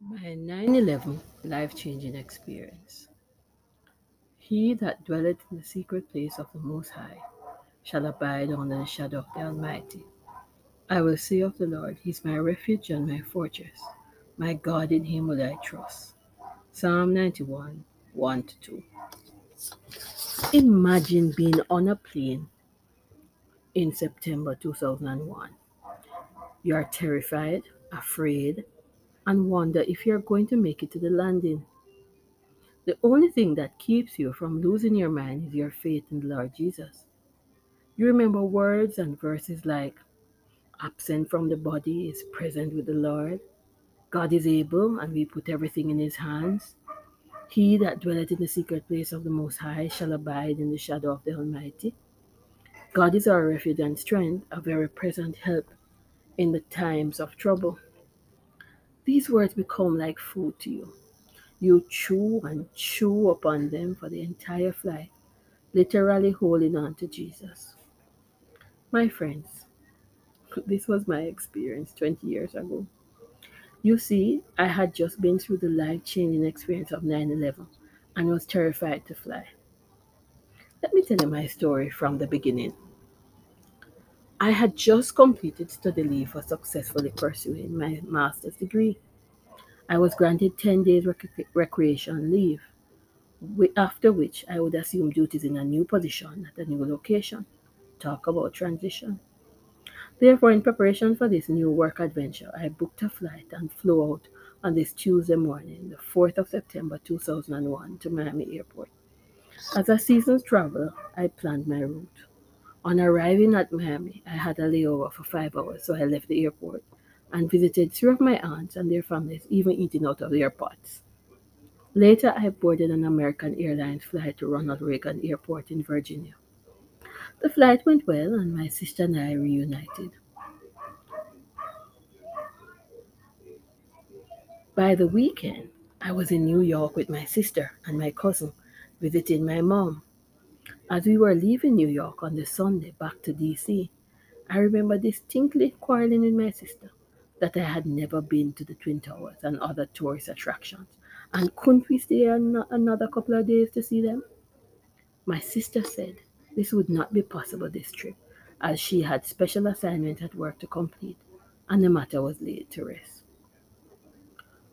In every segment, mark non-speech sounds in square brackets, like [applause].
My 9 11 life changing experience. He that dwelleth in the secret place of the Most High shall abide under the shadow of the Almighty. I will say of the Lord, He is my refuge and my fortress. My God, in Him will I trust. Psalm 91 1 2. Imagine being on a plane in September 2001. You are terrified, afraid, and wonder if you're going to make it to the landing. The only thing that keeps you from losing your mind is your faith in the Lord Jesus. You remember words and verses like, absent from the body is present with the Lord. God is able, and we put everything in his hands. He that dwelleth in the secret place of the Most High shall abide in the shadow of the Almighty. God is our refuge and strength, a very present help in the times of trouble. These words become like food to you. You chew and chew upon them for the entire flight, literally holding on to Jesus. My friends, [laughs] this was my experience 20 years ago. You see, I had just been through the life changing experience of 9 11 and was terrified to fly. Let me tell you my story from the beginning. I had just completed study leave for successfully pursuing my master's degree. I was granted 10 days rec- recreation leave, after which I would assume duties in a new position at a new location. Talk about transition. Therefore, in preparation for this new work adventure, I booked a flight and flew out on this Tuesday morning, the 4th of September 2001, to Miami Airport. As a seasoned traveler, I planned my route. On arriving at Miami, I had a layover for five hours, so I left the airport and visited three of my aunts and their families, even eating out of their pots. Later, I boarded an American Airlines flight to Ronald Reagan Airport in Virginia. The flight went well, and my sister and I reunited. By the weekend, I was in New York with my sister and my cousin, visiting my mom. As we were leaving New York on the Sunday back to DC, I remember distinctly quarreling with my sister that I had never been to the Twin Towers and other tourist attractions, and couldn't we stay an- another couple of days to see them? My sister said this would not be possible this trip, as she had special assignments at work to complete, and the matter was laid to rest.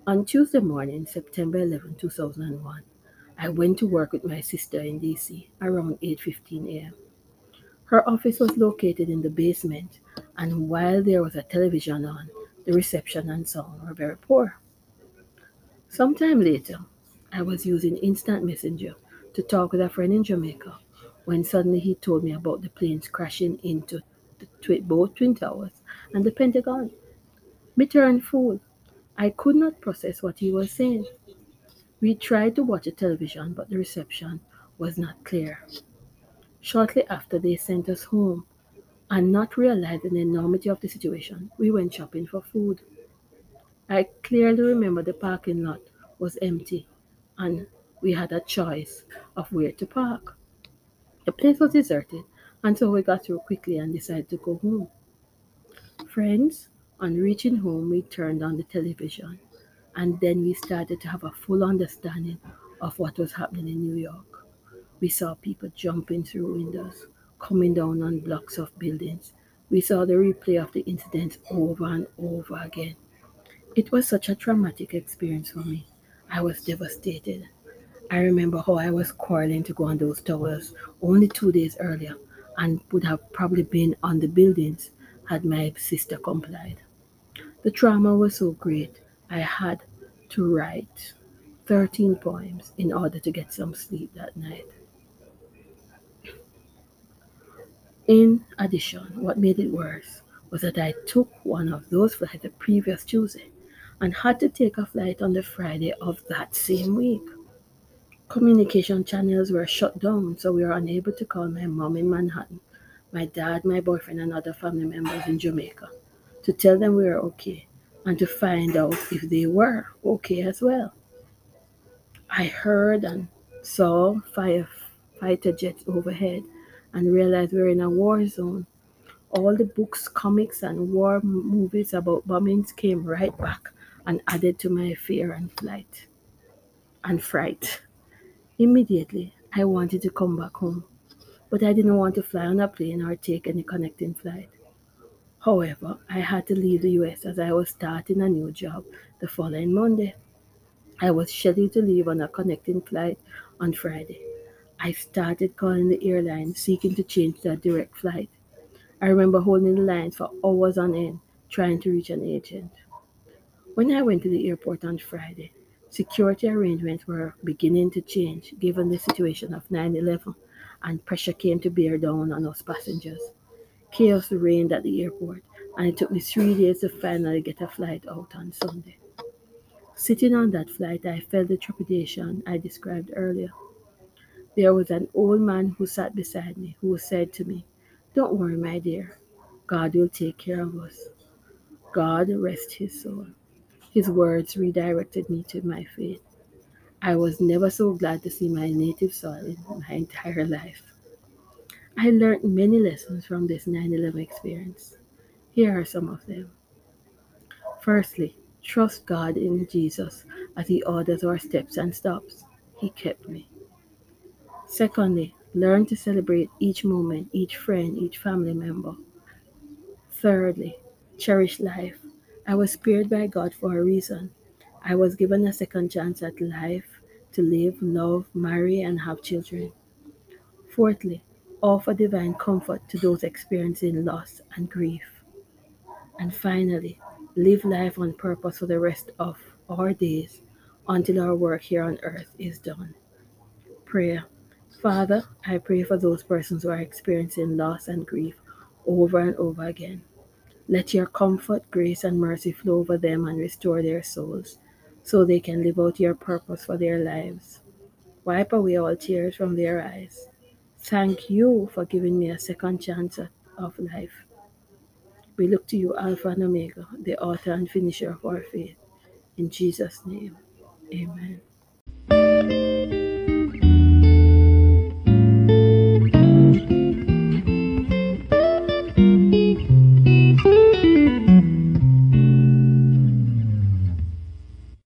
On Tuesday morning, September 11, 2001, I went to work with my sister in DC around 8:15 a.m. Her office was located in the basement, and while there was a television on, the reception and sound were very poor. Sometime later, I was using Instant Messenger to talk with a friend in Jamaica when suddenly he told me about the planes crashing into the both Twin Towers and the Pentagon. Me turned fool. I could not process what he was saying. We tried to watch the television, but the reception was not clear. Shortly after, they sent us home, and not realizing the enormity of the situation, we went shopping for food. I clearly remember the parking lot was empty, and we had a choice of where to park. The place was deserted, and so we got through quickly and decided to go home. Friends, on reaching home, we turned on the television, and then we started to have a full understanding of what was happening in New York. We saw people jumping through windows, coming down on blocks of buildings. We saw the replay of the incidents over and over again. It was such a traumatic experience for me. I was devastated. I remember how I was quarreling to go on those towers only two days earlier and would have probably been on the buildings had my sister complied. The trauma was so great, I had to write 13 poems in order to get some sleep that night. In addition, what made it worse was that I took one of those flights the previous Tuesday and had to take a flight on the Friday of that same week. Communication channels were shut down, so we were unable to call my mom in Manhattan, my dad, my boyfriend, and other family members in Jamaica to tell them we were okay and to find out if they were okay as well. I heard and saw firefighter jets overhead and realized we're in a war zone. All the books, comics, and war movies about bombings came right back and added to my fear and flight and fright. Immediately, I wanted to come back home, but I didn't want to fly on a plane or take any connecting flight. However, I had to leave the US as I was starting a new job the following Monday. I was scheduled to leave on a connecting flight on Friday. I started calling the airline seeking to change to a direct flight. I remember holding the line for hours on end trying to reach an agent. When I went to the airport on Friday, security arrangements were beginning to change given the situation of 9 11 and pressure came to bear down on us passengers. Chaos reigned at the airport, and it took me three days to finally get a flight out on Sunday. Sitting on that flight, I felt the trepidation I described earlier. There was an old man who sat beside me who said to me, Don't worry, my dear, God will take care of us. God rest his soul. His words redirected me to my faith. I was never so glad to see my native soil in my entire life. I learned many lessons from this 9 11 experience. Here are some of them. Firstly, trust God in Jesus as He orders our steps and stops. He kept me. Secondly, learn to celebrate each moment, each friend, each family member. Thirdly, cherish life. I was spared by God for a reason. I was given a second chance at life to live, love, marry, and have children. Fourthly, offer divine comfort to those experiencing loss and grief. And finally, live life on purpose for the rest of our days until our work here on earth is done. Prayer. Father, I pray for those persons who are experiencing loss and grief over and over again. Let your comfort, grace, and mercy flow over them and restore their souls so they can live out your purpose for their lives. Wipe away all tears from their eyes Thank you for giving me a second chance of life. We look to you, Alpha and Omega, the author and finisher of our faith. In Jesus' name, amen.